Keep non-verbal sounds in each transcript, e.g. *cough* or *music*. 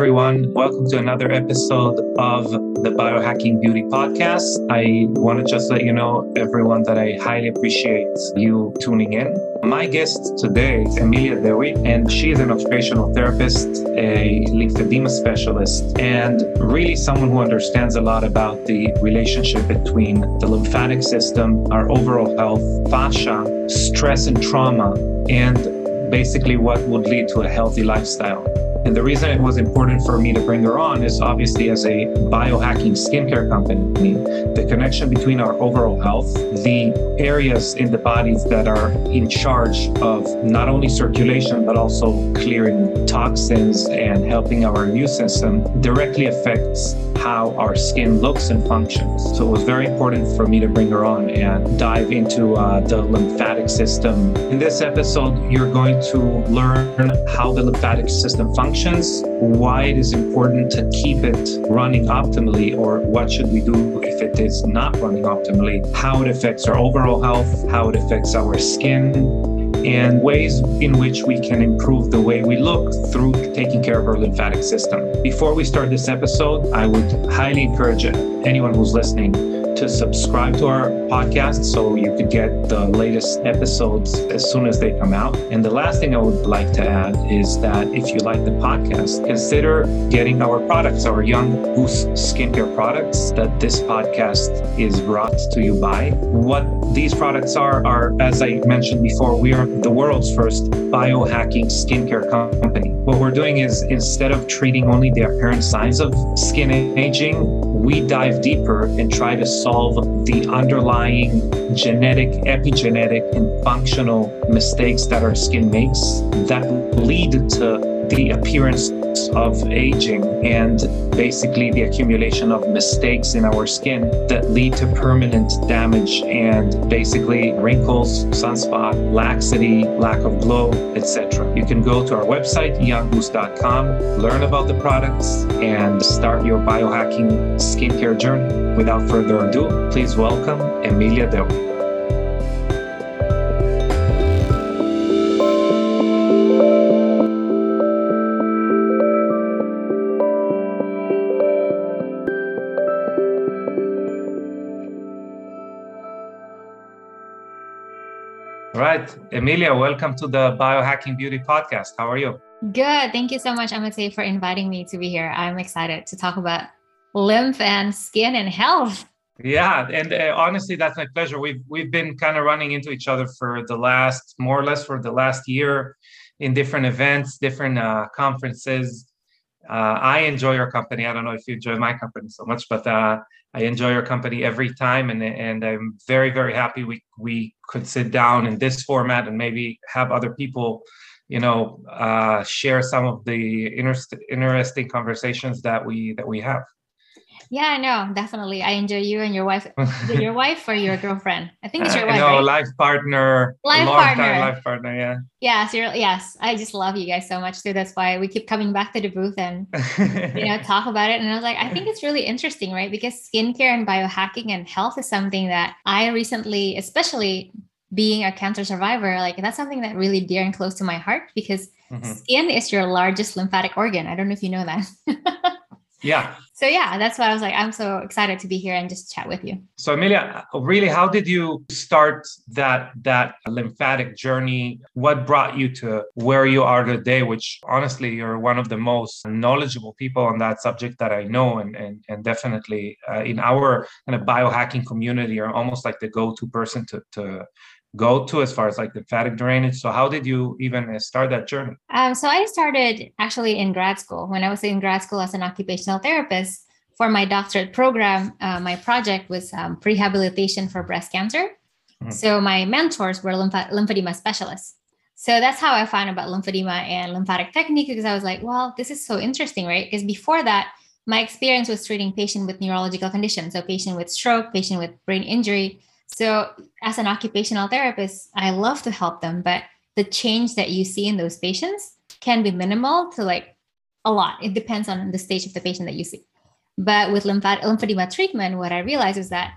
everyone. Welcome to another episode of the Biohacking Beauty Podcast. I want to just let you know, everyone, that I highly appreciate you tuning in. My guest today is Emilia Dewi, and she is an occupational therapist, a lymphedema specialist, and really someone who understands a lot about the relationship between the lymphatic system, our overall health, fascia, stress and trauma, and basically what would lead to a healthy lifestyle. And the reason it was important for me to bring her on is obviously as a biohacking skincare company, the connection between our overall health, the areas in the bodies that are in charge of not only circulation, but also clearing toxins and helping our immune system directly affects how our skin looks and functions. So it was very important for me to bring her on and dive into uh, the lymphatic system. In this episode, you're going to learn how the lymphatic system functions, why it is important to keep it running optimally, or what should we do if it is not running optimally, how it affects our overall health, how it affects our skin, and ways in which we can improve the way we look through taking care of our lymphatic system. Before we start this episode, I would highly encourage anyone who's listening to subscribe to our podcast so you could get the latest episodes as soon as they come out. And the last thing I would like to add is that if you like the podcast, consider getting our products, our Young Goose skincare products that this podcast is brought to you by. What these products are, are, as I mentioned before, we are the world's first biohacking skincare company. What we're doing is instead of treating only the apparent signs of skin aging, we dive deeper and try to solve the underlying genetic, epigenetic, and functional mistakes that our skin makes that lead to the appearance of aging and basically the accumulation of mistakes in our skin that lead to permanent damage and basically wrinkles, sunspot, laxity, lack of glow, etc. You can go to our website, younggoose.com, learn about the products, and start your biohacking skincare journey. Without further ado, please welcome Emilia Dewi. Right. Emilia, welcome to the Biohacking Beauty Podcast. How are you? Good. Thank you so much, Amatei, for inviting me to be here. I'm excited to talk about lymph and skin and health. Yeah, and uh, honestly, that's my pleasure. We've we've been kind of running into each other for the last, more or less, for the last year, in different events, different uh, conferences. Uh, I enjoy your company. I don't know if you enjoy my company so much, but uh, I enjoy your company every time, and and I'm very very happy we we could sit down in this format and maybe have other people, you know, uh, share some of the inter- interesting conversations that we that we have. Yeah, no, definitely. I enjoy you and your wife. *laughs* your wife or your girlfriend? I think it's your wife. No, right? life partner. Life partner. life partner. Yeah. Yes, you're. Yes, I just love you guys so much too. That's why we keep coming back to the booth and you know *laughs* talk about it. And I was like, I think it's really interesting, right? Because skincare and biohacking and health is something that I recently, especially being a cancer survivor, like that's something that really dear and close to my heart because mm-hmm. skin is your largest lymphatic organ. I don't know if you know that. *laughs* yeah so yeah that's why i was like i'm so excited to be here and just chat with you. So Amelia, really how did you start that that lymphatic journey? What brought you to where you are today which honestly you're one of the most knowledgeable people on that subject that i know and and, and definitely uh, in our kind of biohacking community you're almost like the go-to person to to go to as far as like the lymphatic drainage. So how did you even start that journey? Um, so i started actually in grad school. When i was in grad school as an occupational therapist for my doctorate program uh, my project was um, rehabilitation for breast cancer. Mm-hmm. so my mentors were lymph- lymphedema specialists. So that's how i found about lymphedema and lymphatic technique because i was like well this is so interesting right? Because before that my experience was treating patients with neurological conditions. So patient with stroke patient with brain injury so, as an occupational therapist, I love to help them, but the change that you see in those patients can be minimal to like a lot. It depends on the stage of the patient that you see. But with lymphedema treatment, what I realized is that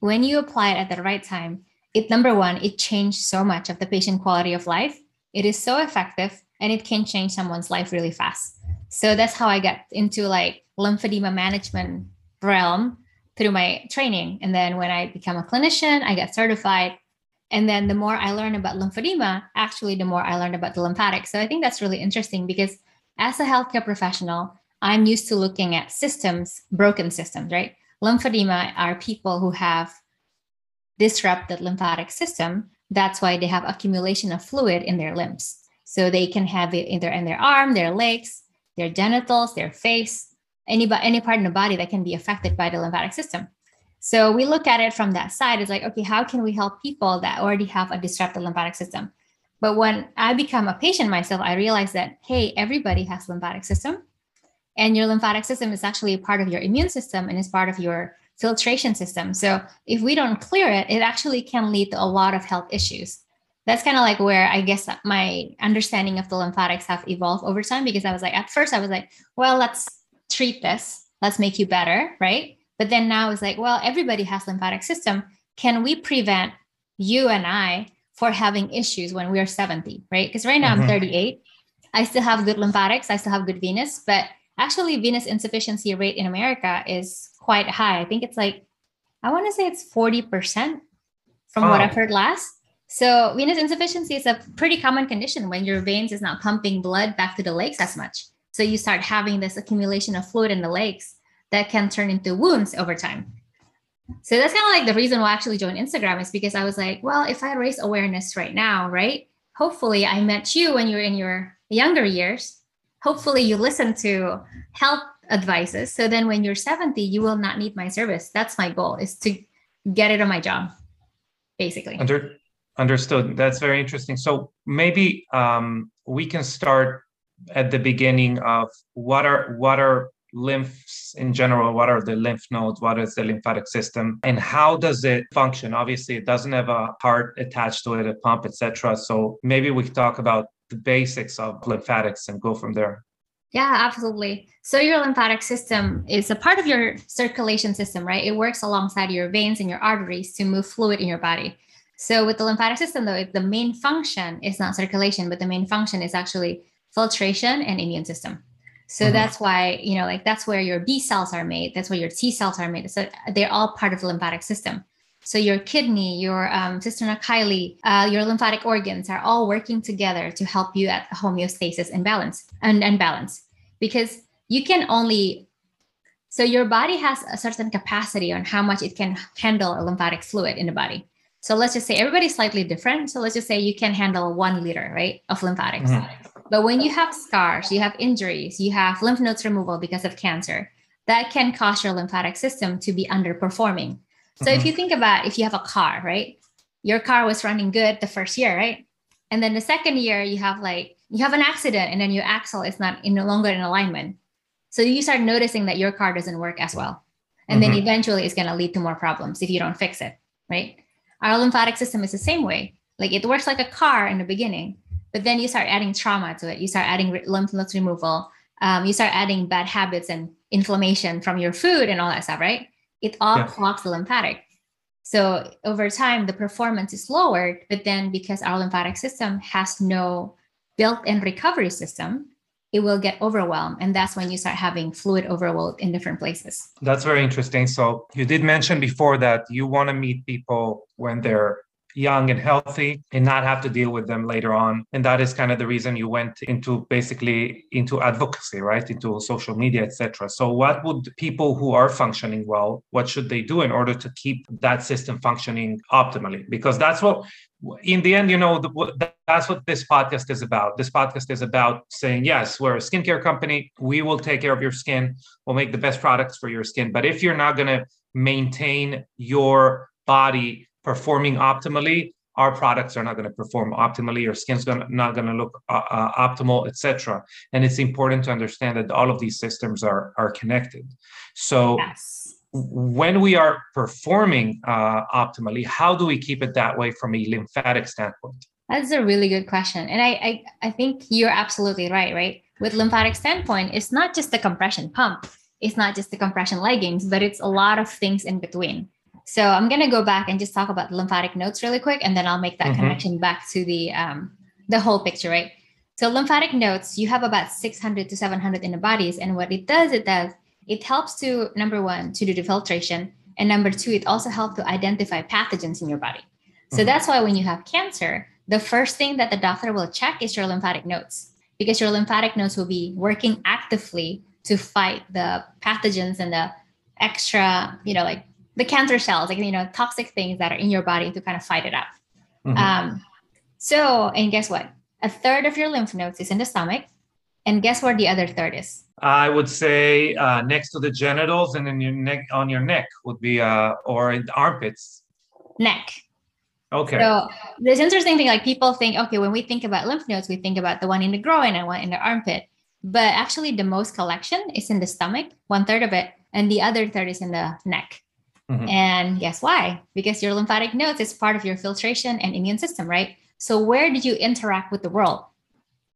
when you apply it at the right time, it number one, it changed so much of the patient quality of life. It is so effective and it can change someone's life really fast. So that's how I got into like lymphedema management realm through my training. And then when I become a clinician, I get certified. And then the more I learn about lymphedema, actually, the more I learned about the lymphatic. So I think that's really interesting because as a healthcare professional, I'm used to looking at systems, broken systems, right? Lymphedema are people who have disrupted lymphatic system. That's why they have accumulation of fluid in their limbs. So they can have it either in their arm, their legs, their genitals, their face, any, any part in the body that can be affected by the lymphatic system. So we look at it from that side. It's like, okay, how can we help people that already have a disrupted lymphatic system? But when I become a patient myself, I realize that, hey, everybody has lymphatic system. And your lymphatic system is actually a part of your immune system and is part of your filtration system. So if we don't clear it, it actually can lead to a lot of health issues. That's kind of like where I guess my understanding of the lymphatics have evolved over time because I was like, at first, I was like, well, let's treat this, let's make you better, right? But then now it's like, well, everybody has lymphatic system. Can we prevent you and I for having issues when we're 70, right? Because right now mm-hmm. I'm 38. I still have good lymphatics, I still have good venous, but actually venous insufficiency rate in America is quite high. I think it's like, I want to say it's 40% from oh. what I've heard last. So venous insufficiency is a pretty common condition when your veins is not pumping blood back to the legs as much. So you start having this accumulation of fluid in the legs that can turn into wounds over time. So that's kind of like the reason why I actually joined Instagram is because I was like, well, if I raise awareness right now, right? Hopefully I met you when you're in your younger years. Hopefully you listen to health advices. So then when you're 70, you will not need my service. That's my goal is to get it on my job, basically. Under, understood. That's very interesting. So maybe um, we can start at the beginning of what are what are lymphs in general what are the lymph nodes what is the lymphatic system and how does it function? Obviously it doesn't have a heart attached to it a pump etc so maybe we talk about the basics of lymphatics and go from there. Yeah absolutely. So your lymphatic system is a part of your circulation system right? It works alongside your veins and your arteries to move fluid in your body. So with the lymphatic system though the main function is not circulation but the main function is actually filtration and immune system so mm-hmm. that's why, you know, like that's where your B cells are made. That's where your T cells are made. So they're all part of the lymphatic system. So your kidney, your um, cisterna chyli, uh, your lymphatic organs are all working together to help you at homeostasis and balance and, and balance because you can only so your body has a certain capacity on how much it can handle a lymphatic fluid in the body. So let's just say everybody's slightly different. So let's just say you can handle one liter, right, of lymphatics. Mm-hmm. But when you have scars, you have injuries, you have lymph nodes removal because of cancer, that can cause your lymphatic system to be underperforming. So mm-hmm. if you think about if you have a car, right? Your car was running good the first year, right? And then the second year you have like you have an accident and then your axle is not in, no longer in alignment. So you start noticing that your car doesn't work as well. And mm-hmm. then eventually it's going to lead to more problems if you don't fix it, right? Our lymphatic system is the same way. Like it works like a car in the beginning, but then you start adding trauma to it. You start adding lymph nodes removal. Um, you start adding bad habits and inflammation from your food and all that stuff, right? It all yeah. clogs the lymphatic. So over time, the performance is lowered. But then because our lymphatic system has no built-in recovery system, it will get overwhelmed. And that's when you start having fluid overload in different places. That's very interesting. So you did mention before that you want to meet people when they're young and healthy and not have to deal with them later on. And that is kind of the reason you went into basically into advocacy right? Into social media etc so what would people who are functioning well what should they do in order to keep that system functioning optimally? Because that's what in the end you know that's what this podcast is about. This podcast is about saying yes we're a skincare company. We will take care of your skin. We'll make the best products for your skin. But if you're not going to maintain your body performing optimally, our products are not going to perform optimally, your skin's gonna, not going to look uh, uh, optimal, etc. And it's important to understand that all of these systems are, are connected. So yes. when we are performing uh, optimally, how do we keep it that way from a lymphatic standpoint? That's a really good question. And I, I, I think you're absolutely right, right? With lymphatic standpoint, it's not just the compression pump. It's not just the compression leggings, but it's a lot of things in between. So I'm going to go back and just talk about lymphatic nodes really quick, and then I'll make that mm-hmm. connection back to the um, the whole picture, right? So lymphatic nodes, you have about 600 to 700 in the bodies. And what it does, it does, it helps to, number one, to do the filtration. And number two, it also helps to identify pathogens in your body. So mm-hmm. that's why when you have cancer, the first thing that the doctor will check is your lymphatic nodes because your lymphatic nodes will be working actively to fight the pathogens and the extra, you know, like the cancer cells, like, you know, toxic things that are in your body to kind of fight it out. Mm-hmm. Um, so, and guess what? A third of your lymph nodes is in the stomach. And guess where the other third is? I would say uh, next to the genitals and then your neck on your neck would be, uh, or in the armpits. Neck. Okay. So this interesting thing, like people think, okay, when we think about lymph nodes, we think about the one in the groin and one in the armpit. But actually, the most collection is in the stomach, one third of it, and the other third is in the neck. Mm-hmm. And guess why? Because your lymphatic nodes is part of your filtration and immune system, right? So where did you interact with the world?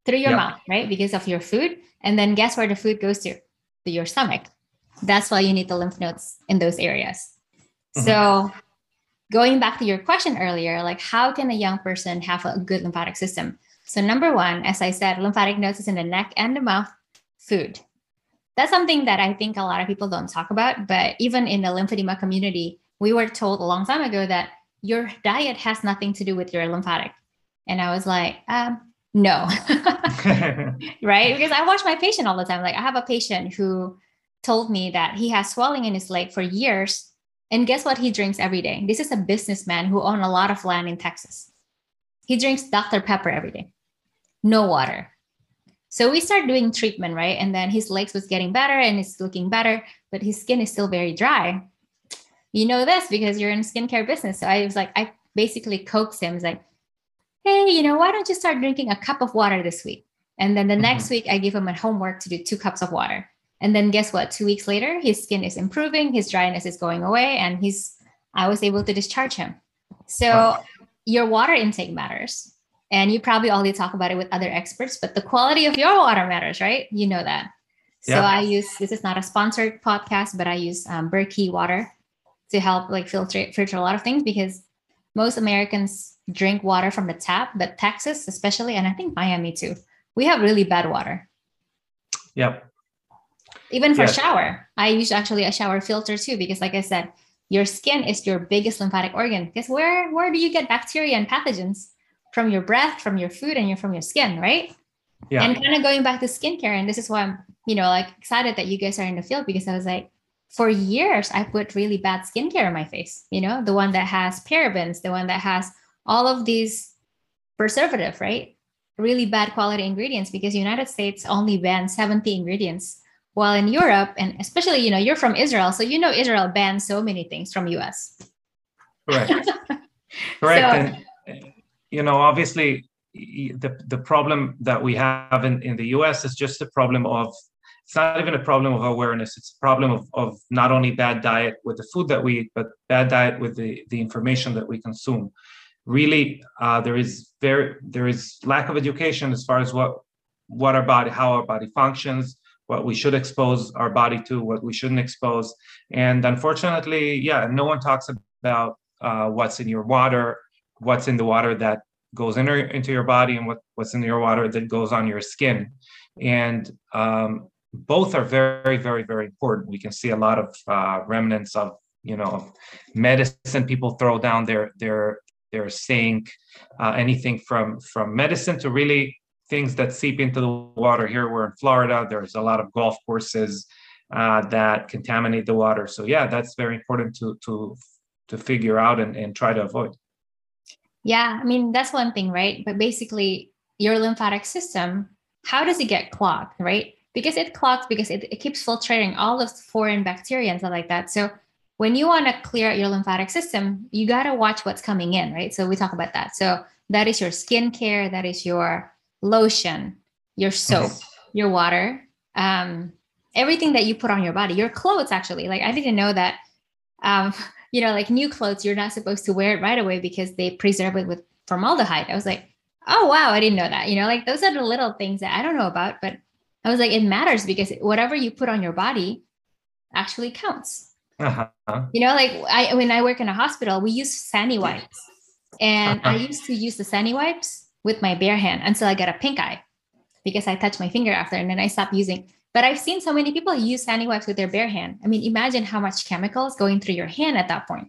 Through your yep. mouth, right? Because of your food. And then guess where the food goes to? To your stomach. That's why you need the lymph nodes in those areas. Mm-hmm. So going back to your question earlier, like how can a young person have a good lymphatic system? So number one, as I said, lymphatic nodes is in the neck and the mouth, food. That's something that I think a lot of people don't talk about. But even in the lymphedema community, we were told a long time ago that your diet has nothing to do with your lymphatic. And I was like, um, no. *laughs* *laughs* right? Because I watch my patient all the time. Like I have a patient who told me that he has swelling in his leg for years and guess what he drinks every day? This is a businessman who owns a lot of land in Texas. He drinks Dr. Pepper every day, no water. So we start doing treatment, right? And then his legs was getting better and it's looking better, but his skin is still very dry. You know this because you're in skincare business. So I was like, I basically coaxed him. I was like, hey, you know, why don't you start drinking a cup of water this week? And then the mm-hmm. next week, I give him a homework to do two cups of water. And then guess what? Two weeks later, his skin is improving, his dryness is going away, and he's I was able to discharge him. So wow. your water intake matters. And you probably already talk about it with other experts, but the quality of your water matters, right? You know that. So yeah. I use this is not a sponsored podcast, but I use um, Berkey water to help like filter filter a lot of things because most Americans drink water from the tap, but Texas especially, and I think Miami too, we have really bad water. Yep even for shower i use actually a shower filter too because like i said your skin is your biggest lymphatic organ because where where do you get bacteria and pathogens from your breath from your food and your from your skin right yeah. and kind of going back to skincare and this is why i'm you know like excited that you guys are in the field because i was like for years i put really bad skincare on my face you know the one that has parabens the one that has all of these preservative right really bad quality ingredients because united states only bans 70 ingredients while in Europe, and especially, you know, you're from Israel, so you know Israel bans so many things from US. Correct. *laughs* Correct. So, and you know, obviously the the problem that we have in, in the US is just a problem of it's not even a problem of awareness. It's a problem of, of not only bad diet with the food that we eat, but bad diet with the, the information that we consume. Really, uh, there is very there is lack of education as far as what what our body, how our body functions, what we should expose our body to, what we shouldn't expose. And unfortunately, yeah, no one talks about uh, what's in your water, what's in the water that goes in, into your body, and what, what's in your water that goes on your skin. And um, both are very, very, very important. We can see a lot of uh, remnants of, you know, medicine people throw down their their their sink, uh, anything from from medicine to really things that seep into the water. Here we're in Florida. There's a lot of golf courses uh, that contaminate the water. So yeah, that's very important to to to figure out and, and try to avoid. Yeah, I mean that's one thing, right? But basically, your lymphatic system, how does it get clogged, right? Because it clogs because it, it keeps filtrating all of foreign bacteria and stuff like that. So when you want to clear out your lymphatic system, you got to watch what's coming in, right? So we talk about that. So that is your skincare, that is your lotion, your soap, your water, um, everything that you put on your body, your clothes actually. Like I didn't know that um, *laughs* you know, like new clothes, you're not supposed to wear it right away because they preserve it with formaldehyde. I was like, oh wow, I didn't know that. You know, like those are the little things that I don't know about, but I was like, it matters because whatever you put on your body actually counts. Uh-huh. You know, like I when I work in a hospital, we use Sani-Wipes. And I *laughs* used to use the Sani-Wipes with my bare hand until I got a pink eye. because I touched my finger after and then I stopped using. But I've seen so many people use Sani-Wipes with their bare hand. I mean, imagine how much chemicals going through your hand at that point.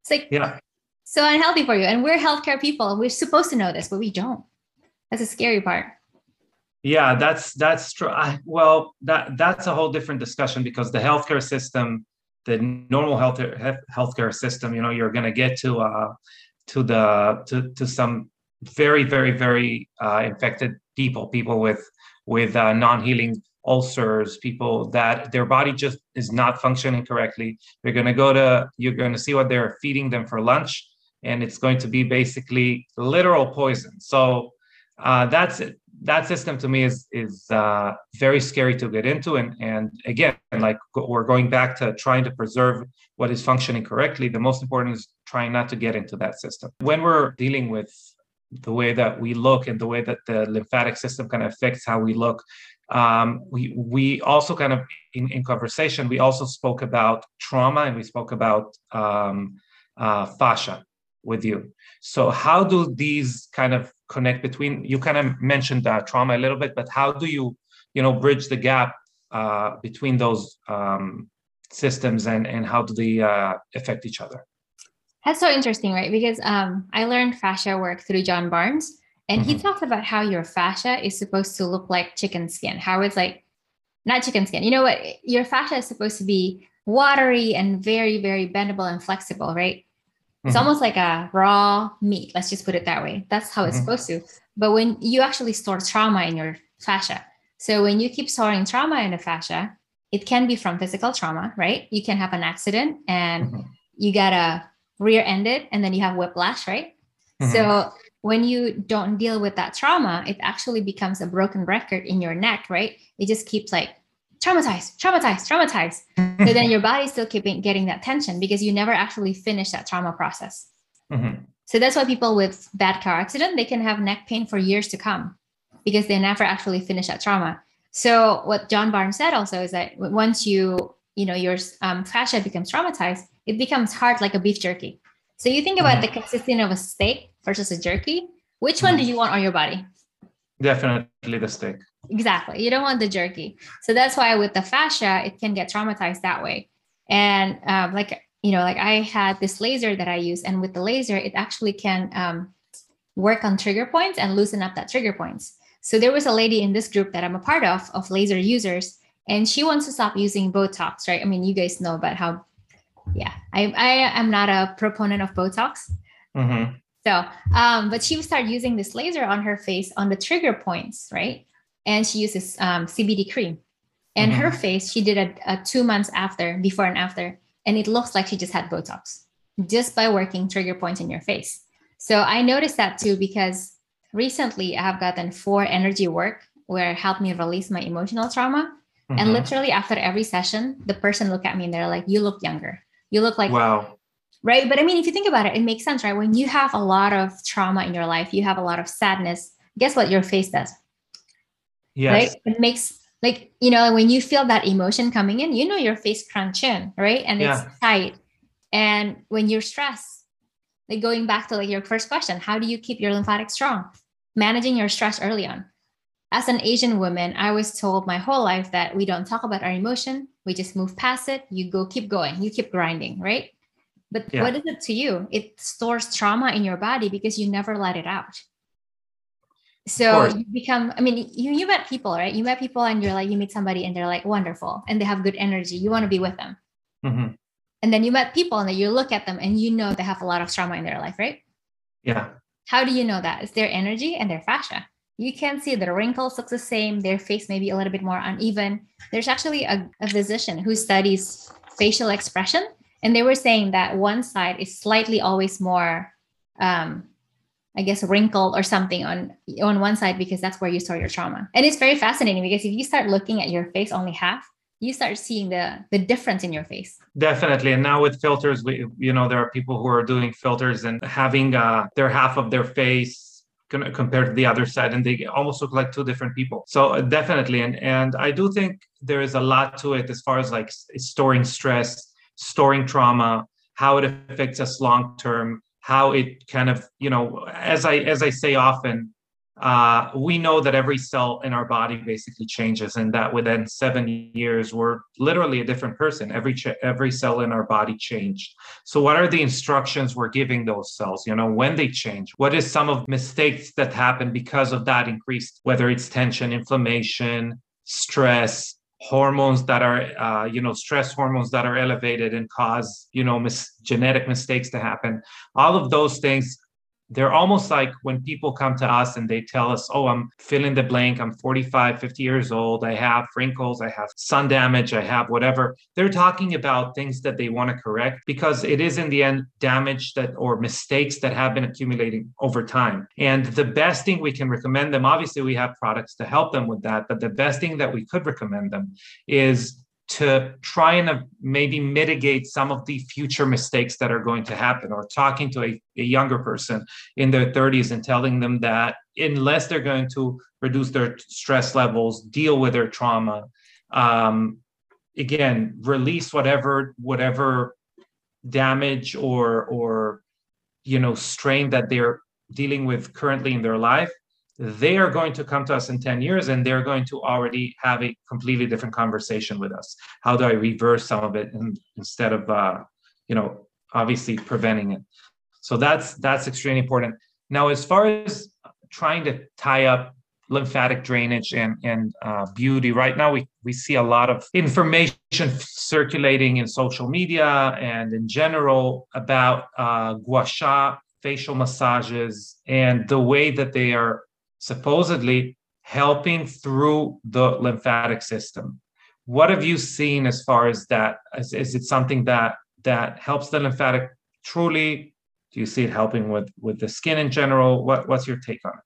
It's like yeah. so unhealthy for you. And we're healthcare people. We're supposed to know this, but we don't. That's a scary part. Yeah, that's that's true. I, well, that that's a whole different discussion because the healthcare system, the normal health healthcare system, you know, you're going to get to uh, to the to to some very very very uh, infected people, people with with uh, non-healing ulcers, people that their body just is not functioning correctly. You're going to go to you're going to see what they're feeding them for lunch, and it's going to be basically literal poison. So uh, that's it that system to me is is uh, very scary to get into and and again like we're going back to trying to preserve what is functioning correctly the most important is trying not to get into that system when we're dealing with the way that we look and the way that the lymphatic system kind of affects how we look. Um, we we also kind of in, in conversation we also spoke about trauma and we spoke about um, uh, fascia with you. So how do these kind of connect between you kind of mentioned uh, trauma a little bit but how do you you know bridge the gap uh, between those um, systems and and how do they uh, affect each other that's so interesting right because um, i learned fascia work through john barnes and mm-hmm. he talks about how your fascia is supposed to look like chicken skin how it's like not chicken skin you know what your fascia is supposed to be watery and very very bendable and flexible right it's mm-hmm. almost like a raw meat. Let's just put it that way. That's how it's mm-hmm. supposed to. But when you actually store trauma in your fascia, so when you keep storing trauma in the fascia, it can be from physical trauma, right? You can have an accident and mm-hmm. you got a rear ended and then you have whiplash, right? Mm-hmm. So when you don't deal with that trauma, it actually becomes a broken record in your neck, right? It just keeps like traumatized, traumatized, traumatized. so then your body's still keeping getting that tension because you never actually finish that trauma process. Mm-hmm. So that's why people with bad car accident they can have neck pain for years to come because they never actually finish that trauma. So what John Barnes said also is that once you you know your um, fascia becomes traumatized, it becomes hard like a beef jerky. So you think about mm-hmm. the consistency of a steak versus a jerky. Which one do mm-hmm. you want on your body? Definitely the steak. Exactly. You don't want the jerky. So that's why with the fascia, it can get traumatized that way. And um, like, you know, like I had this laser that I use, and with the laser, it actually can um, work on trigger points and loosen up that trigger points. So there was a lady in this group that I'm a part of, of laser users, and she wants to stop using Botox, right? I mean, you guys know about how, yeah, I, I am not a proponent of Botox. Mm-hmm. So, um, but she would start using this laser on her face on the trigger points, right? And she uses um, CBD cream. And mm-hmm. her face, she did a, a two months after, before and after, and it looks like she just had Botox just by working trigger points in your face. So I noticed that too because recently I have gotten four energy work where it helped me release my emotional trauma. Mm-hmm. And literally after every session, the person look at me and they're like, "You look younger. You look like wow." right? But I mean, if you think about it, it makes sense, right? When you have a lot of trauma in your life, you have a lot of sadness. Guess what your face does? Yes. Right? It makes like you know when you feel that emotion coming in, you know your face crunch in, right? And yeah. it's tight. And when you're stressed, like going back to like your first question, how do you keep your lymphatic strong? Managing your stress early on. As an Asian woman, I was told my whole life that we don't talk about our emotion. We just move past it. You go, keep going. You keep grinding, right? But yeah. what is it to you? It stores trauma in your body because you never let it out. So you become, I mean, you, you met people, right? You met people and you're like, you meet somebody and they're like wonderful and they have good energy. You want to be with them. Mm-hmm. And then you met people and then you look at them and you know they have a lot of trauma in their life, right? Yeah. How do you know that? It's their energy and their fascia. You can see the wrinkles look the same. Their face may be a little bit more uneven. There's actually a, a physician who studies facial expression and they were saying that one side is slightly always more um, I guess wrinkled or something on on one side because that's where you store your trauma. And it's very fascinating because if you start looking at your face only half, you start seeing the the difference in your face. Definitely. And now with filters, we you know there are people who are doing filters and having uh, their half of their face compared to the other side and they almost look like two different people. So uh, definitely and and i do think there is a lot to it as far as like storing stress storing trauma, how it affects us long term, how it kind of, you know, as I as I say often, uh, we know that every cell in our body basically changes, and that within seven years we're literally a different person. Every ch- every cell in our body changed. So, what are the instructions we're giving those cells? You know, when they change, what is some of mistakes that happen because of that increased, whether it's tension, inflammation, stress, hormones that are uh, you know stress hormones that are elevated and cause you know mis- genetic mistakes to happen all of those things they're almost like when people come to us and they tell us, oh, I'm filling the blank, I'm 45, 50 years old, I have wrinkles, I have sun damage, I have whatever. They're talking about things that they want to correct because it is in the end damage that or mistakes that have been accumulating over time. And the best thing we can recommend them, obviously, we have products to help them with that, but the best thing that we could recommend them is to try and uh, maybe mitigate some of the future mistakes that are going to happen or talking to a, a, younger person in their 30s and telling them that unless they're going to reduce their stress levels deal with their trauma um, again release whatever whatever damage or or you know strain that they're dealing with currently in their life they are going to come to us in 10 years and they're going to already have a completely different conversation with us. How do i reverse some of it and, instead of uh, you know obviously preventing it? So that's that's extremely important. Now as far as trying to tie up lymphatic drainage and and uh, beauty right now we we see a lot of information circulating in social media and in general about uh, gua sha facial massages and the way that they are supposedly helping through the lymphatic system. What have you seen as far as that? Is, is it something that that helps the lymphatic truly? Do you see it helping with with the skin in general? What what's your take on it?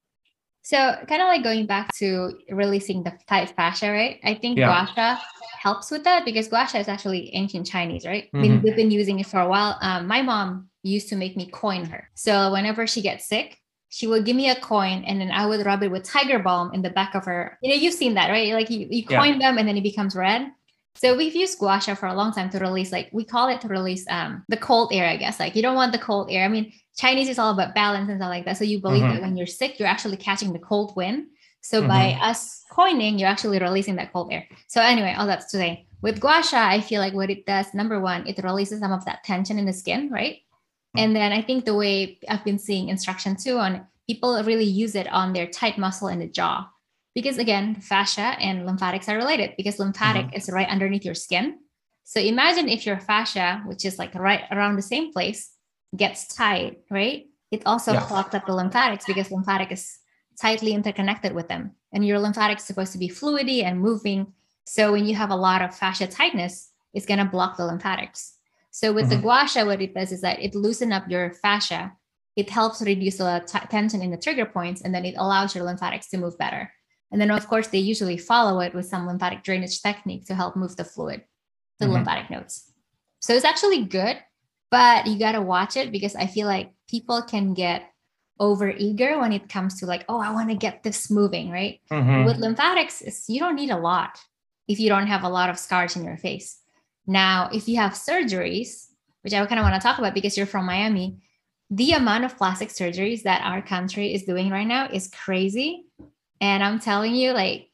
So kind of like going back to releasing the tight fascia, right? I think yeah. gua sha helps with that because gua sha is actually ancient Chinese, right? Mm-hmm. We've been using it for a while. Um, my mom used to make me coin her. So whenever she gets sick, she would give me a coin and then I would rub it with tiger balm in the back of her. You know, you've seen that, right? Like you, you coin yeah. them and then it becomes red. So we've used gua sha for a long time to release, like we call it to release um the cold air, I guess. Like you don't want the cold air. I mean, Chinese is all about balance and stuff like that. So you believe mm-hmm. that when you're sick, you're actually catching the cold wind. So mm-hmm. by us coining, you're actually releasing that cold air. So anyway, all that's today. With gua sha, I feel like what it does, number one, it releases some of that tension in the skin, right? Mm-hmm. And then I think the way I've been seeing instruction too on people really use it on their tight muscle in the jaw because again fascia and lymphatics are related because lymphatic mm-hmm. is right underneath your skin so imagine if your fascia which is like right around the same place gets tight right it also yeah. clogs up the lymphatics because lymphatic is tightly interconnected with them and your lymphatic is supposed to be fluidy and moving so when you have a lot of fascia tightness it's going to block the lymphatics so with mm-hmm. the gua sha what it does is that it loosens up your fascia it helps reduce the t- tension in the trigger points and then it allows your lymphatics to move better. And then, of course, they usually follow it with some lymphatic drainage technique to help move the fluid to mm-hmm. lymphatic nodes. So it's actually good, but you got to watch it because I feel like people can get over eager when it comes to like, oh, I want to get this moving, right? Mm-hmm. With lymphatics, you don't need a lot if you don't have a lot of scars in your face. Now, if you have surgeries, which I kind of want to talk about because you're from Miami, the amount of plastic surgeries that our country is doing right now is crazy. And I'm telling you, like,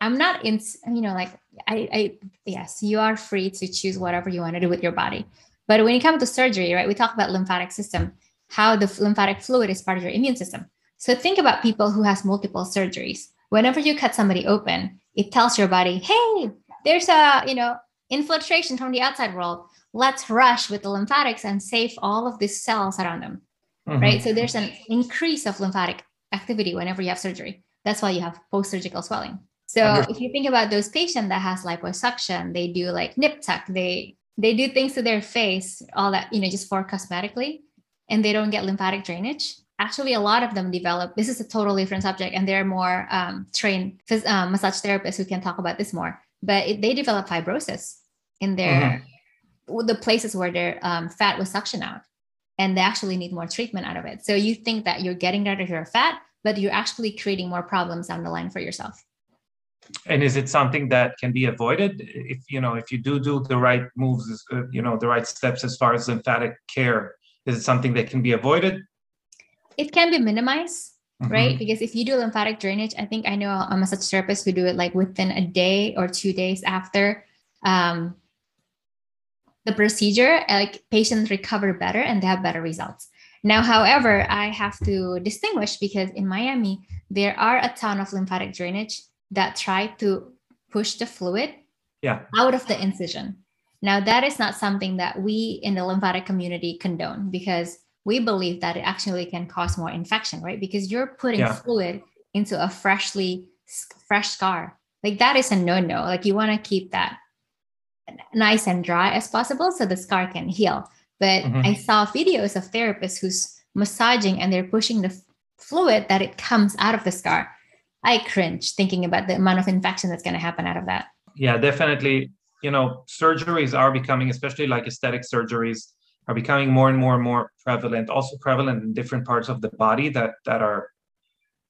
I'm not in, you know, like, I, I, yes, you are free to choose whatever you want to do with your body. But when it comes to surgery, right, we talk about lymphatic system, how the lymphatic fluid is part of your immune system. So think about people who has multiple surgeries. Whenever you cut somebody open, it tells your body, hey, there's a, you know, infiltration from the outside world let's rush with the lymphatics and save all of these cells around them. Mm-hmm. Right. So there's an increase of lymphatic activity whenever you have surgery. That's why you have post surgical swelling. So if you think about those patients that has liposuction, they do like nip tuck, they they do things to their face, all that, you know, just for cosmetically, and they don't get lymphatic drainage. Actually, a lot of them develop. This is a totally different subject, and they're more um, trained phys- um, massage therapists who can talk about this more. But it, they develop fibrosis in their mm-hmm the places where their um, fat was suctioned out and they actually need more treatment out of it. So you think that you're getting rid of your fat, but you're actually creating more problems down the line for yourself. And is it something that can be avoided if you know if you do do the right moves, uh, you know the right steps as far as lymphatic care? Is it something that can be avoided? It can be minimized, mm-hmm. right? Because if you do lymphatic drainage, I think I know a massage therapist who do it like within a day or two days after um, the procedure, uh, like patients recover better and they have better results. Now, however, I have to distinguish because in Miami, there are a ton of lymphatic drainage that try to push the fluid yeah. out of the incision. Now, that is not something that we in the lymphatic community condone because we believe that it actually can cause more infection, right? Because you're putting yeah. fluid into a freshly fresh scar. Like that is a no-no. Like you want to keep that nice and dry as possible so the scar can heal. But mm-hmm. I saw videos of therapists who's massaging and they're pushing the fluid that it comes out of the scar. I cringe thinking about the amount of infection that's going to happen out of that. Yeah, definitely. You know, surgeries are becoming, especially like aesthetic surgeries, are becoming more and more and more prevalent. Also prevalent in different parts of the body that that are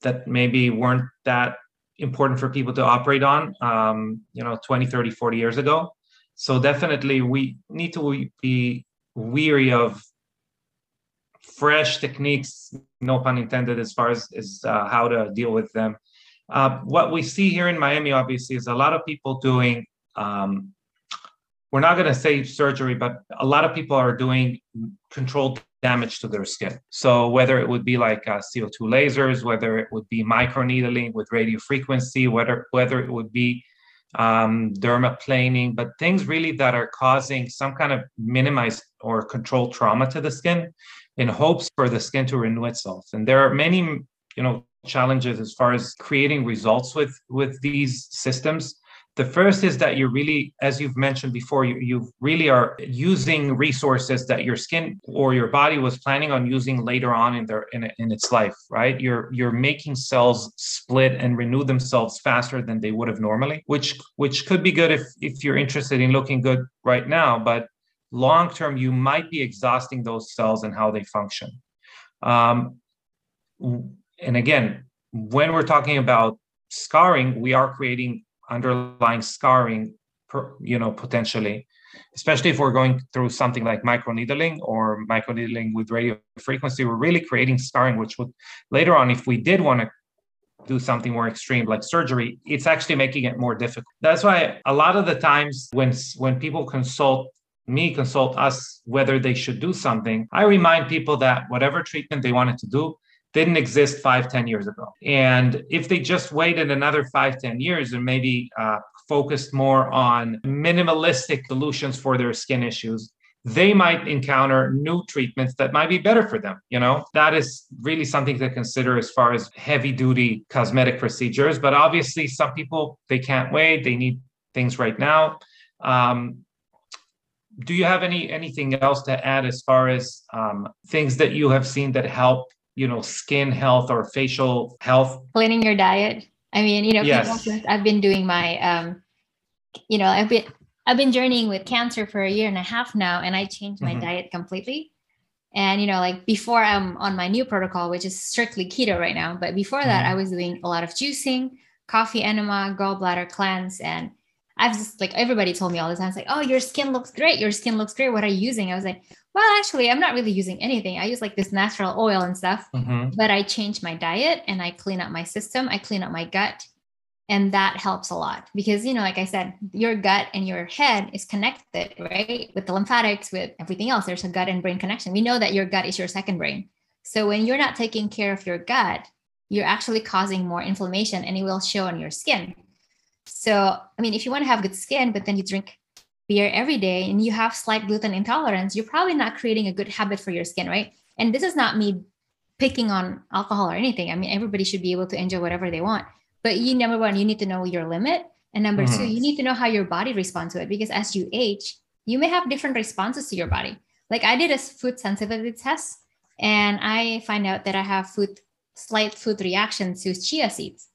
that maybe weren't that important for people to operate on. Um, you know, 20, 30, 40 years ago. So definitely we need to be weary of fresh techniques, no pun intended, as far as, as uh, how to deal with them. Uh, what we see here in Miami, obviously, is a lot of people doing, um, we're not going to say surgery, but a lot of people are doing controlled damage to their skin. So whether it would be like uh, CO2 lasers, whether it would be microneedling with radio frequency, whether whether it would be um, dermaplaning, but things really that are causing some kind of minimized or controlled trauma to the skin in hopes for the skin to renew itself. And there are many, you know, challenges as far as creating results with with these systems. The first is that you're really, as you've mentioned before, you, you really are using resources that your skin or your body was planning on using later on in their in, in its life, right? You're you're making cells split and renew themselves faster than they would have normally, which which could be good if if you're interested in looking good right now, but long term you might be exhausting those cells and how they function. Um, and again, when we're talking about scarring, we are creating underlying scarring, per, you know, potentially, especially if we're going through something like microneedling or microneedling with radio frequency, we're really creating scarring, which would later on, if we did want to do something more extreme like surgery, it's actually making it more difficult. That's why a lot of the times when when people consult me, consult us, whether they should do something, I remind people that whatever treatment they wanted to do, didn't exist five, ten years ago. And if they just waited another five, ten years and maybe uh, focused more on minimalistic solutions for their skin issues, they might encounter new treatments that might be better for them. You know, that is really something to consider as far as heavy duty cosmetic procedures. But obviously, some people, they can't wait, they need things right now. Um, do you have any anything else to add as far as um, things that you have seen that help you know skin health or facial health cleaning your diet i mean you know yes. i've been doing my um you know i've been i've been journeying with cancer for a year and a half now and i changed my mm-hmm. diet completely and you know like before i'm on my new protocol which is strictly keto right now but before that mm-hmm. i was doing a lot of juicing coffee enema gallbladder cleanse and I've just like everybody told me all the time, it's like, oh, your skin looks great. Your skin looks great. What are you using? I was like, well, actually, I'm not really using anything. I use like this natural oil and stuff, mm-hmm. but I change my diet and I clean up my system. I clean up my gut. And that helps a lot because, you know, like I said, your gut and your head is connected, right? With the lymphatics, with everything else. There's a gut and brain connection. We know that your gut is your second brain. So when you're not taking care of your gut, you're actually causing more inflammation and it will show on your skin. So, I mean, if you want to have good skin, but then you drink beer every day and you have slight gluten intolerance, you're probably not creating a good habit for your skin, right? And this is not me picking on alcohol or anything. I mean, everybody should be able to enjoy whatever they want. But you, number one, you need to know your limit. And number mm-hmm. two, you need to know how your body responds to it because as you age, you may have different responses to your body. Like I did a food sensitivity test and I find out that I have food slight food reactions to chia seeds.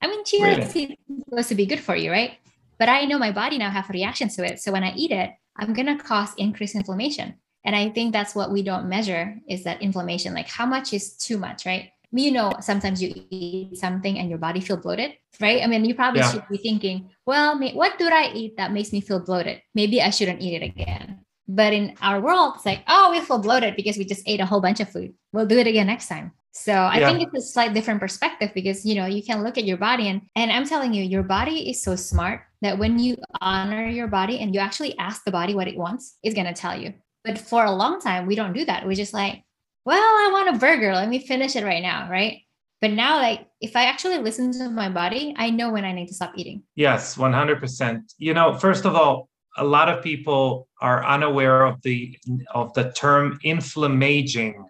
I mean, chia really? seeds supposed to be good for you, right? But I know my body now have reactions to it. So when I eat it, I'm gonna cause increased inflammation. And I think that's what we don't measure is that inflammation. Like how much is too much, right? you know, sometimes you eat something and your body feel bloated, right? I mean, you probably yeah. should be thinking, well, what do I eat that makes me feel bloated? Maybe I shouldn't eat it again. But in our world, it's like, oh, we feel bloated because we just ate a whole bunch of food. We'll do it again next time. So I yeah. think it's a slight different perspective because you know you can look at your body and and I'm telling you, your body is so smart that when you honor your body and you actually ask the body what it wants, it's gonna tell you. But for a long time, we don't do that. We just like, well, I want a burger. Let me finish it right now, right? But now, like, if I actually listen to my body, I know when I need to stop eating. Yes, 100%. You know, first of all, a lot of people are unaware of the of the term inflammaging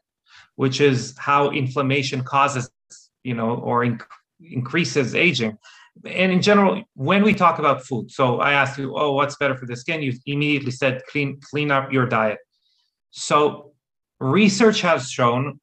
which is how inflammation causes, you know, or inc- increases aging. And in general, when we talk about food, so I asked you, oh, what's better for the skin? You immediately said clean, clean up your diet. So research has shown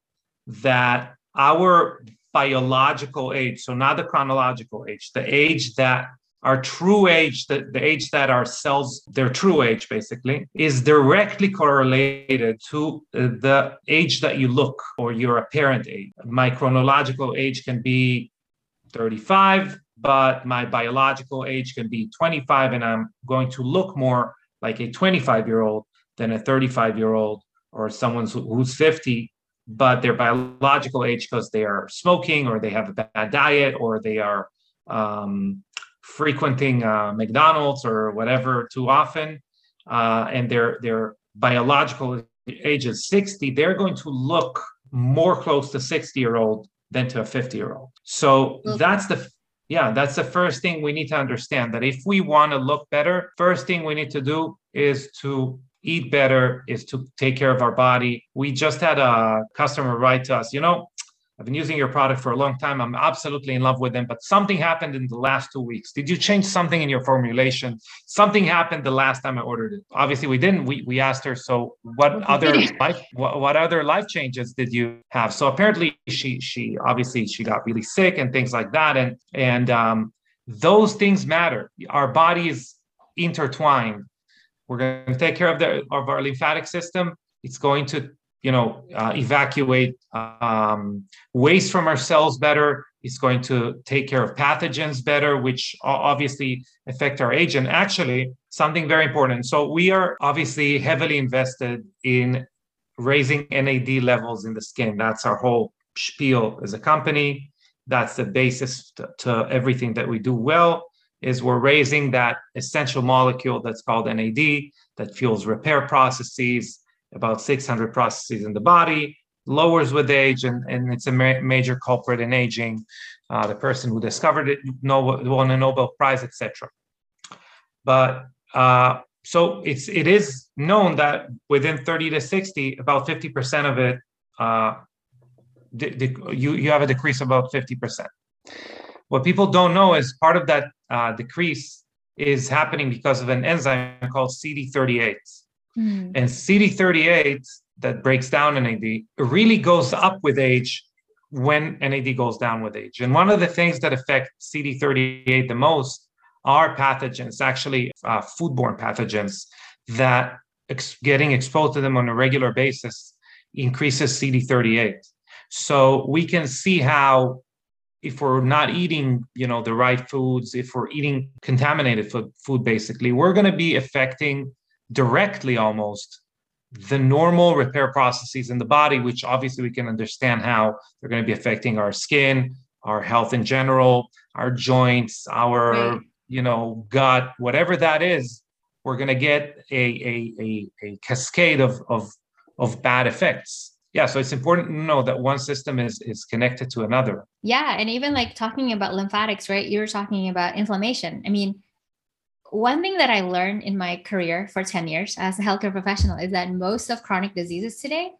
that our biological age, so not the chronological age, the age that our true age, the, the age that our cells, their true age basically, is directly correlated to uh, the age that you look or your apparent age. My chronological age can be 35, but my biological age can be 25, and I'm going to look more like a 25 year old than a 35 year old or someone who's 50 but their biological age because they are smoking or they have a bad diet or they are um, frequenting uh, McDonald's or whatever too often, uh, and their their biological age is 60, they're going to look more close to 60 year old than to a 50 year old. So okay. that's the yeah, that's the first thing we need to understand that if we want to look better, first thing we need to do is to eat better, is to take care of our body. We just had a customer write to us, you know, I've been using your product for a long time. I'm absolutely in love with them, but something happened in the last two weeks. Did you change something in your formulation? Something happened the last time I ordered it. Obviously, we didn't. We, we asked her, so what other life what, what other life changes did you have? So apparently, she she obviously she got really sick and things like that, and and um, those things matter. Our body is intertwined. We're going to take care of the of our lymphatic system. It's going to you know, uh, evacuate um, waste from our cells better. It's going to take care of pathogens better, which obviously affect our age. And actually, something very important. So we are obviously heavily invested in raising NAD levels in the skin. That's our whole spiel as a company. That's the basis to, to everything that we do well. Is we're raising that essential molecule that's called NAD that fuels repair processes, about 600 processes in the body, lowers with age, and, and it's a ma- major culprit in aging. Uh, the person who discovered it won a Nobel Prize, etc. But uh, so it's it is known that within 30 to 60, about 50% of it, uh, you you have a decrease of about 50%. What people don't know is part of that uh, decrease is happening because of an enzyme called CD38. Mm. And CD38 that breaks down NAD really goes up with age when NAD goes down with age. And one of the things that affect CD38 the most are pathogens, actually uh, foodborne pathogens that ex- getting exposed to them on a regular basis increases CD38. So we can see how if we're not eating, you know, the right foods, if we're eating contaminated food, food basically, we're going to be affecting directly almost the normal repair processes in the body, which obviously we can understand how they're going to be affecting our skin, our health in general, our joints, our right. you know gut, whatever that is. We're going to get a, a, a, a cascade of, of, of bad effects. Yeah, so it's important to know that one system is is connected to another. Yeah, and even like talking about lymphatics, right? You were talking about inflammation. I mean, one thing that I learned in my career for 10 years as a healthcare professional is that most of chronic diseases today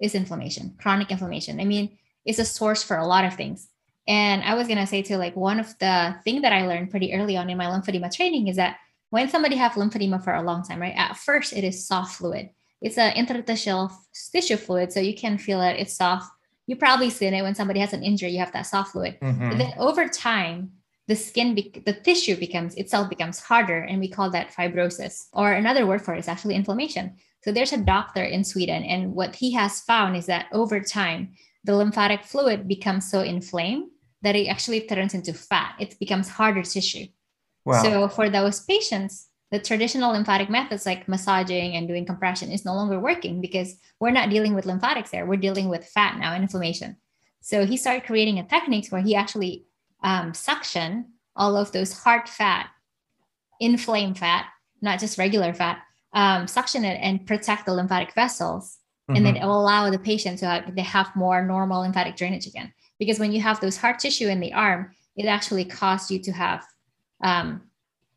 is inflammation, chronic inflammation. I mean, it's a source for a lot of things. And I was gonna say to like one of the thing that I learned pretty early on in my lymphedema training is that when somebody have lymphedema for a long time, right? At first, it is soft fluid. It's an interstitial tissue fluid, so you can feel it. It's soft. You probably seen it when somebody has an injury. You have that soft fluid. Mm-hmm. But then over time, the skin, be- the tissue becomes itself becomes harder, and we call that fibrosis. Or another word for it is actually inflammation. So there's a doctor in Sweden, and what he has found is that over time, the lymphatic fluid becomes so inflamed that it actually turns into fat. It becomes harder tissue. Wow. So for those patients, the traditional lymphatic methods like massaging and doing compression is no longer working because we're not dealing with lymphatics there. We're dealing with fat now and inflammation. So he started creating a technique where he actually um, suction all of those heart fat, inflamed fat, not just regular fat, um, suction it and protect the lymphatic vessels. Mm-hmm. And then mm-hmm. it will allow the patient to have, they have more normal lymphatic drainage again. Because when you have those heart tissue in the arm, it actually causes you to have, um,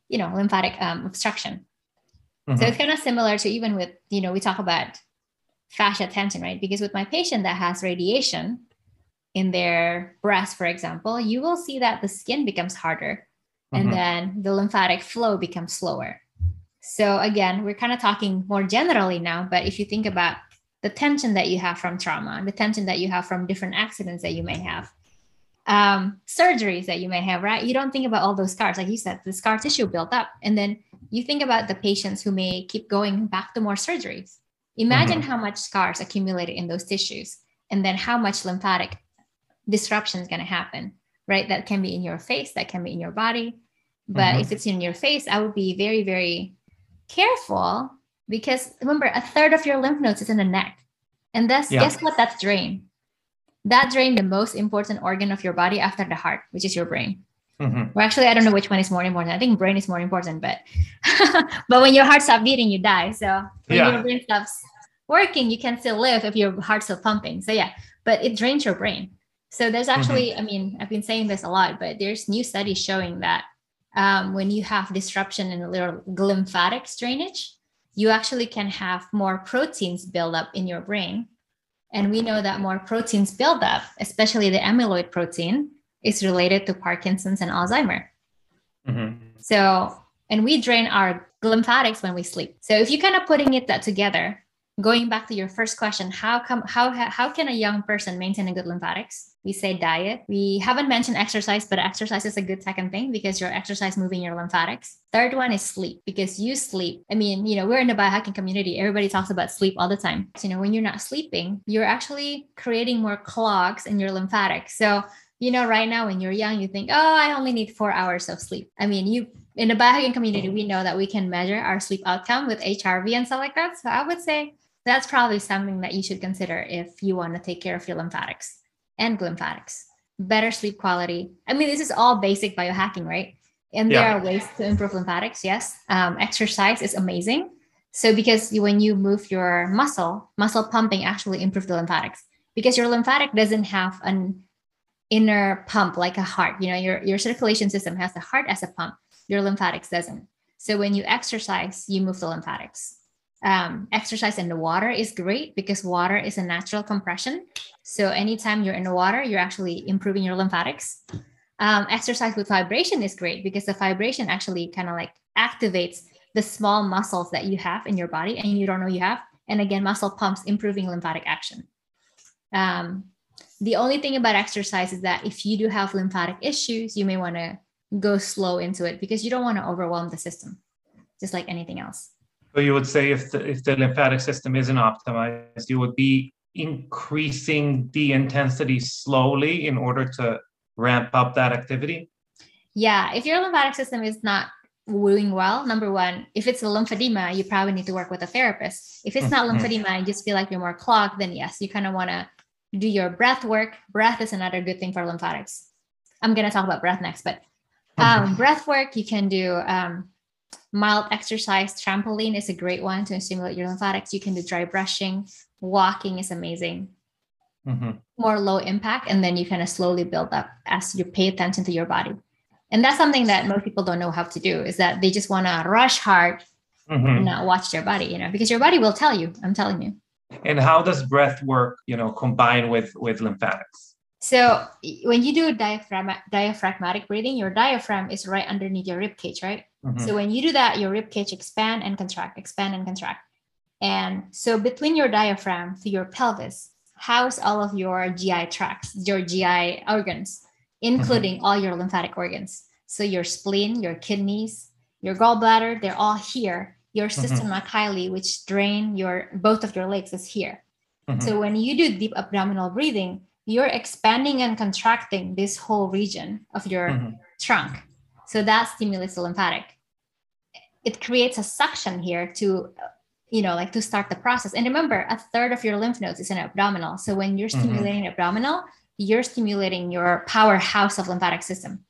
you know, lymphatic um, obstruction. Mm-hmm. So it's kind of similar to even with, you know, we talk about fascia tension, right? Because with my patient that has radiation, in their breast, for example, you will see that the skin becomes harder and mm-hmm. then the lymphatic flow becomes slower. So, again, we're kind of talking more generally now, but if you think about the tension that you have from trauma, the tension that you have from different accidents that you may have, um, surgeries that you may have, right? You don't think about all those scars. Like you said, the scar tissue built up. And then you think about the patients who may keep going back to more surgeries. Imagine mm-hmm. how much scars accumulated in those tissues and then how much lymphatic disruption is going to happen, right? That can be in your face, that can be in your body. But mm-hmm. if it's in your face, I would be very, very careful because remember, a third of your lymph nodes is in the neck. And that's yeah. guess what? That's drain. That drain the most important organ of your body after the heart, which is your brain. Mm-hmm. Well, actually, I don't know which one is more important. I think brain is more important, but *laughs* but when your heart stops beating, you die. So when yeah. your brain stops working, you can still live if your heart's still pumping. So yeah, but it drains your brain. So there's mm-hmm. actually, mm-hmm. I mean, I've been saying this a lot, but there's new studies showing that um, when you have disruption in the lymphatic drainage, you actually can have more proteins build up in your brain. And we know that more proteins build up, especially the amyloid protein, is related to Parkinson's and Alzheimer. Mm-hmm. So, and we drain our lymphatics when we sleep. So if you kind of putting it that together, going back to your first question, how come how how can a young person maintain a good lymphatics? We say diet. We haven't mentioned exercise, but exercise is a good second thing because your exercise moving your lymphatics. Third one is sleep because you sleep. I mean, you know, we're in the biohacking community. Everybody talks about sleep all the time. So, you know, when you're not sleeping, you're actually creating more clogs in your lymphatics. So you know, right now when you're young, you think, oh, I only need four hours of sleep. I mean, you in the biohacking community, we know that we can measure our sleep outcome with HRV and stuff like that. So I would say that's probably something that you should consider if you want to take care of your lymphatics and lymphatics. Better sleep quality. I mean, this is all basic biohacking, right? And there yeah. are ways to improve lymphatics. Yes. Um, exercise is amazing. So, because when you move your muscle, muscle pumping actually improves the lymphatics because your lymphatic doesn't have an inner pump like a heart. You know, your, your circulation system has the heart as a pump, your lymphatics doesn't. So, when you exercise, you move the lymphatics um, exercise in the water is great because water is a natural compression. So anytime you're in the water, you're actually improving your lymphatics. Um, exercise with vibration is great because the vibration actually kind of like activates the small muscles that you have in your body and you don't know you have. And again, muscle pumps improving lymphatic action. Um, the only thing about exercise is that if you do have lymphatic issues, you may want to go slow into it because you don't want to overwhelm the system, just like anything else. So you would say if the, if the lymphatic system isn't optimized, you would be increasing the intensity slowly in order to ramp up that activity? Yeah, if your lymphatic system is not doing well, number one, if it's a lymphedema, you probably need to work with a therapist. If it's not mm-hmm. lymphedema and you just feel like you're more clogged, then yes, you kind of want to do your breath work. Breath is another good thing for lymphatics. I'm going to talk about breath next, but um, mm-hmm. breath work, you can do um, mild exercise trampoline is a great one to stimulate your lymphatics. You can do dry brushing. Walking is amazing. Mm-hmm. more low impact and then you kind of slowly build up as you pay attention to your body. And that's something that most people don't know how to do is that they just want to rush hard mm-hmm. and not watch their body you know because your body will tell you i'm telling you. And how does breath work you know combine with with lymphatics so when you do diaphragm, diaphragmatic breathing, your diaphragm is right underneath your rib cage, right? Mm-hmm. So when you do that, your rib cage expand and contract, expand and contract. And so between your diaphragm to your pelvis, house all of your GI tracts, your GI organs, including mm-hmm. all your lymphatic organs. So your spleen, your kidneys, your gallbladder, they're all here. Your mm-hmm. system mm-hmm. which drain your both of your legs, is here. Mm-hmm. So when you do deep abdominal breathing, you're expanding and contracting this whole region of your mm-hmm. trunk. So that stimulates the lymphatic. It creates a suction here to, you know, like to start the process. And remember, a third of your lymph nodes is in abdominal. So when you're mm-hmm. stimulating mm-hmm. abdominal, you're stimulating your powerhouse of lymphatic system.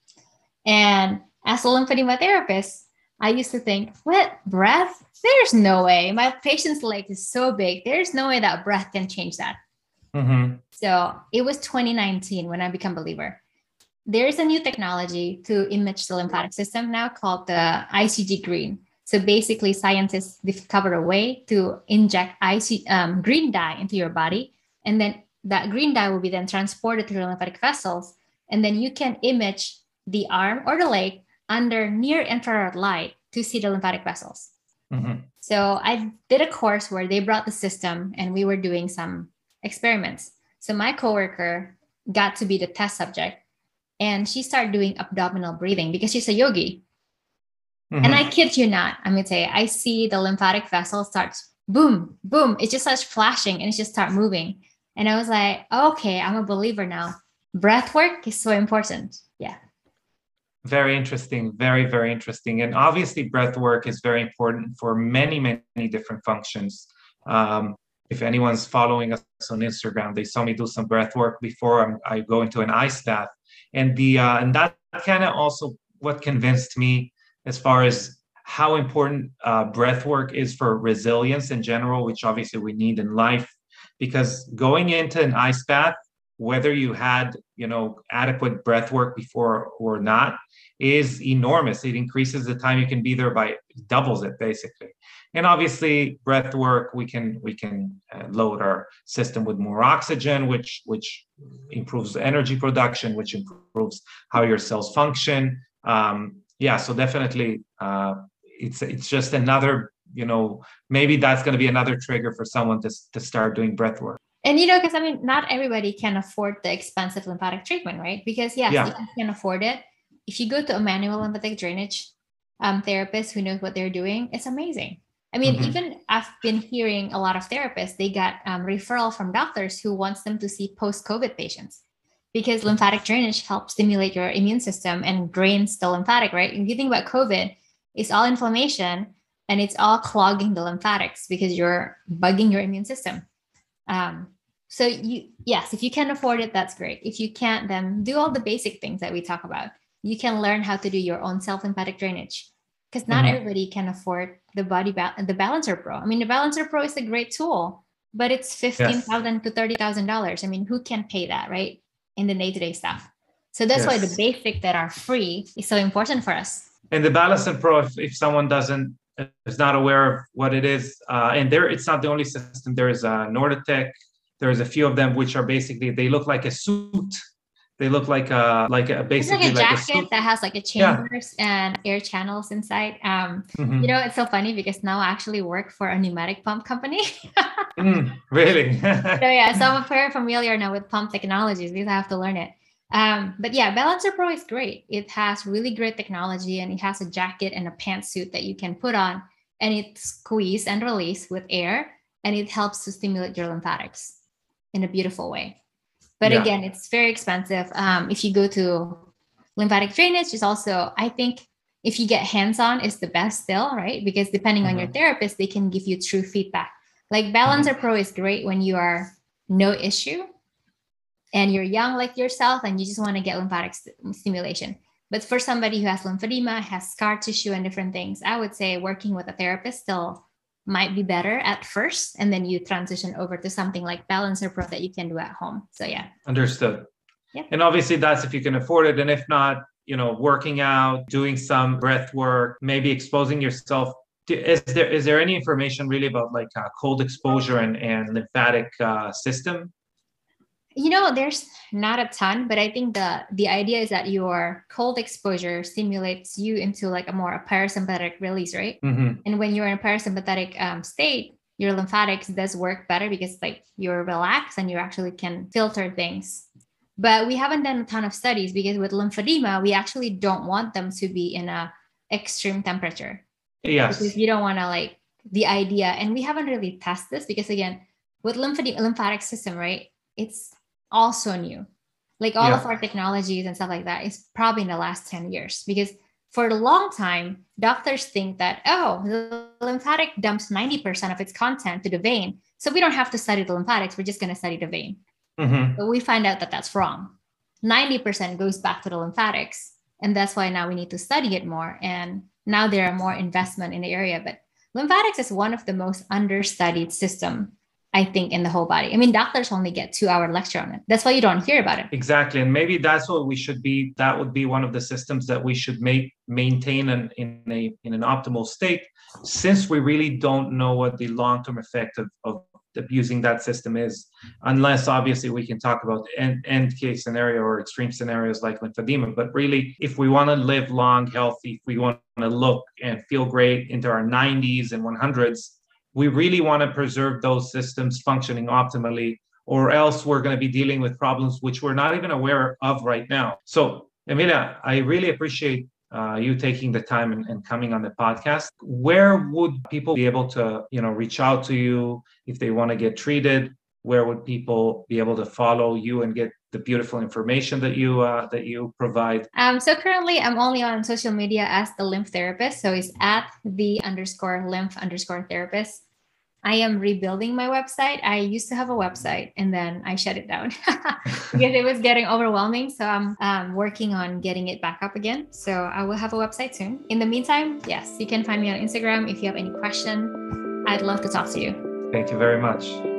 And as a lymphedema therapist, I used to think, what breath? There's no way. My patient's leg is so big. There's no way that breath can change that. Mm-hmm. So it was 2019 when I became a believer. There is a new technology to image the lymphatic system now called the ICG green. So basically, scientists discovered a way to inject IC, um, green dye into your body, and then that green dye will be then transported through the lymphatic vessels, and then you can image the arm or the leg under near infrared light to see the lymphatic vessels. Mm-hmm. So I did a course where they brought the system, and we were doing some experiments. So my coworker got to be the test subject, and she started doing abdominal breathing because she's a yogi. Mm-hmm. And I kid you not, I'm gonna say I see the lymphatic vessel starts boom, boom. It just starts flashing and it just start moving. And I was like, okay, I'm a believer now. Breath work is so important. Yeah. Very interesting. Very, very interesting. And obviously, breath work is very important for many, many different functions. Um, if anyone's following us on Instagram, they saw me do some breath work before I'm, i go into an ice bath. And the uh, and that kind of also what convinced me as far as how important uh, breath work is for resilience in general, which obviously we need in life. Because going into an ice bath, whether you had you know adequate breath work before or not, is enormous. It increases the time you can be there by doubles it basically. And obviously, breath work we can we can uh, load our system with more oxygen, which which improves energy production, which improves how your cells function. Um, yeah so definitely uh, it's it's just another you know maybe that's going to be another trigger for someone to, to start doing breath work and you know because i mean not everybody can afford the expensive lymphatic treatment right because yes yeah. you can afford it if you go to a manual lymphatic drainage um, therapist who knows what they're doing it's amazing i mean mm-hmm. even i've been hearing a lot of therapists they got um, referral from doctors who wants them to see post-covid patients because lymphatic drainage helps stimulate your immune system and drains the lymphatic, right? If you think about COVID, it's all inflammation and it's all clogging the lymphatics because you're bugging your immune system. Um, so you, yes, if you can afford it, that's great. If you can't, then do all the basic things that we talk about. You can learn how to do your own self lymphatic drainage because not mm-hmm. everybody can afford the body ba- the Ballancer Pro. I mean, the Ballancer Pro is a great tool, but it's fifteen thousand yes. to thirty thousand dollars. I mean, who can pay that, right? in the day-to-day stuff so that's yes. why the basic that are free is so important for us and the Ballancer Pro if, if someone doesn't is not aware of what it is uh, and there it's not the only system there is a Normatec there's a few of them which are basically they look like a suit they look like a like a basically it's like a jacket like a that has like a chambers yeah. and air channels inside. Um, mm-hmm. you know, it's so funny because now I actually work for a pneumatic pump company. *laughs* mm, really? *laughs* so yeah, so I'm very familiar now with pump technologies because I have to learn it. Um, but yeah, Ballancer Pro is great. It has really great technology and it has a jacket and a pantsuit that you can put on and it squeeze and release with air and it helps to stimulate your lymphatics in a beautiful way. But yeah. again, it's very expensive. Um, if you go to lymphatic drainage, is also, I think, if you get hands on, is the best still, right? Because depending mm-hmm. on your mm-hmm. therapist, they can give you true feedback. Like Ballancer mm-hmm. Pro is great when you are no issue and you're young like yourself and you just want to get lymphatic st- stimulation. But for somebody who has lymphedema, has scar tissue, and different things, I would say working with a therapist still might be better at first and then you transition over to something like ballancer pro that you can do at home. So yeah. Understood. Yeah. And obviously that's if you can afford it. And if not you know working out doing some breath work maybe exposing yourself. To, is there is there any information really about like uh, cold exposure and, and lymphatic uh, system you know there's not a ton but i think the the idea is that your cold exposure stimulates you into like a more a parasympathetic release right? Mm-hmm. and when you're in a parasympathetic um, state your lymphatics does work better because like you're relaxed and you actually can filter things. But we haven't done a ton of studies because with lymphedema we actually don't want them to be in a extreme temperature. Yes. Because you don't want to like the idea and we haven't really tested this because again with lymphedema lymphatic system right it's also new. Like all yeah. of our technologies and stuff like that is probably in the last 10 years because for a long time, doctors think that, oh, the lymphatic dumps 90% of its content to the vein. So we don't have to study the lymphatics. We're just going to study the vein. Mm-hmm. But we find out that that's wrong. 90% goes back to the lymphatics. And that's why now we need to study it more. And now there are more investment in the area. But lymphatics is one of the most understudied system I think, in the whole body. I mean, doctors only get two hour lecture on it. That's why you don't hear about it. Exactly. And maybe that's what we should be. That would be one of the systems that we should make maintain an, in a in an optimal state, since we really don't know what the long-term effect of, of using that system is, unless obviously we can talk about end, end case scenario or extreme scenarios like lymphedema. But really, if we want to live long, healthy, if we want to look and feel great into our 90s and 100s, we really want to preserve those systems functioning optimally, or else we're going to be dealing with problems which we're not even aware of right now. So, Emilia, I really appreciate uh, you taking the time and, and, coming on the podcast. Where would people be able to, you know, reach out to you if they want to get treated? Where would people be able to follow you and get the beautiful information that you uh, that you provide? Um, so currently, I'm only on social media as the lymph therapist. So it's at the underscore lymph underscore therapist. I am rebuilding my website. I used to have a website and then I shut it down *laughs* because it was getting overwhelming. So I'm um, working on getting it back up again. So I will have a website soon. In the meantime, yes, you can find me on Instagram if you have any question. I'd love to talk to you. Thank you very much.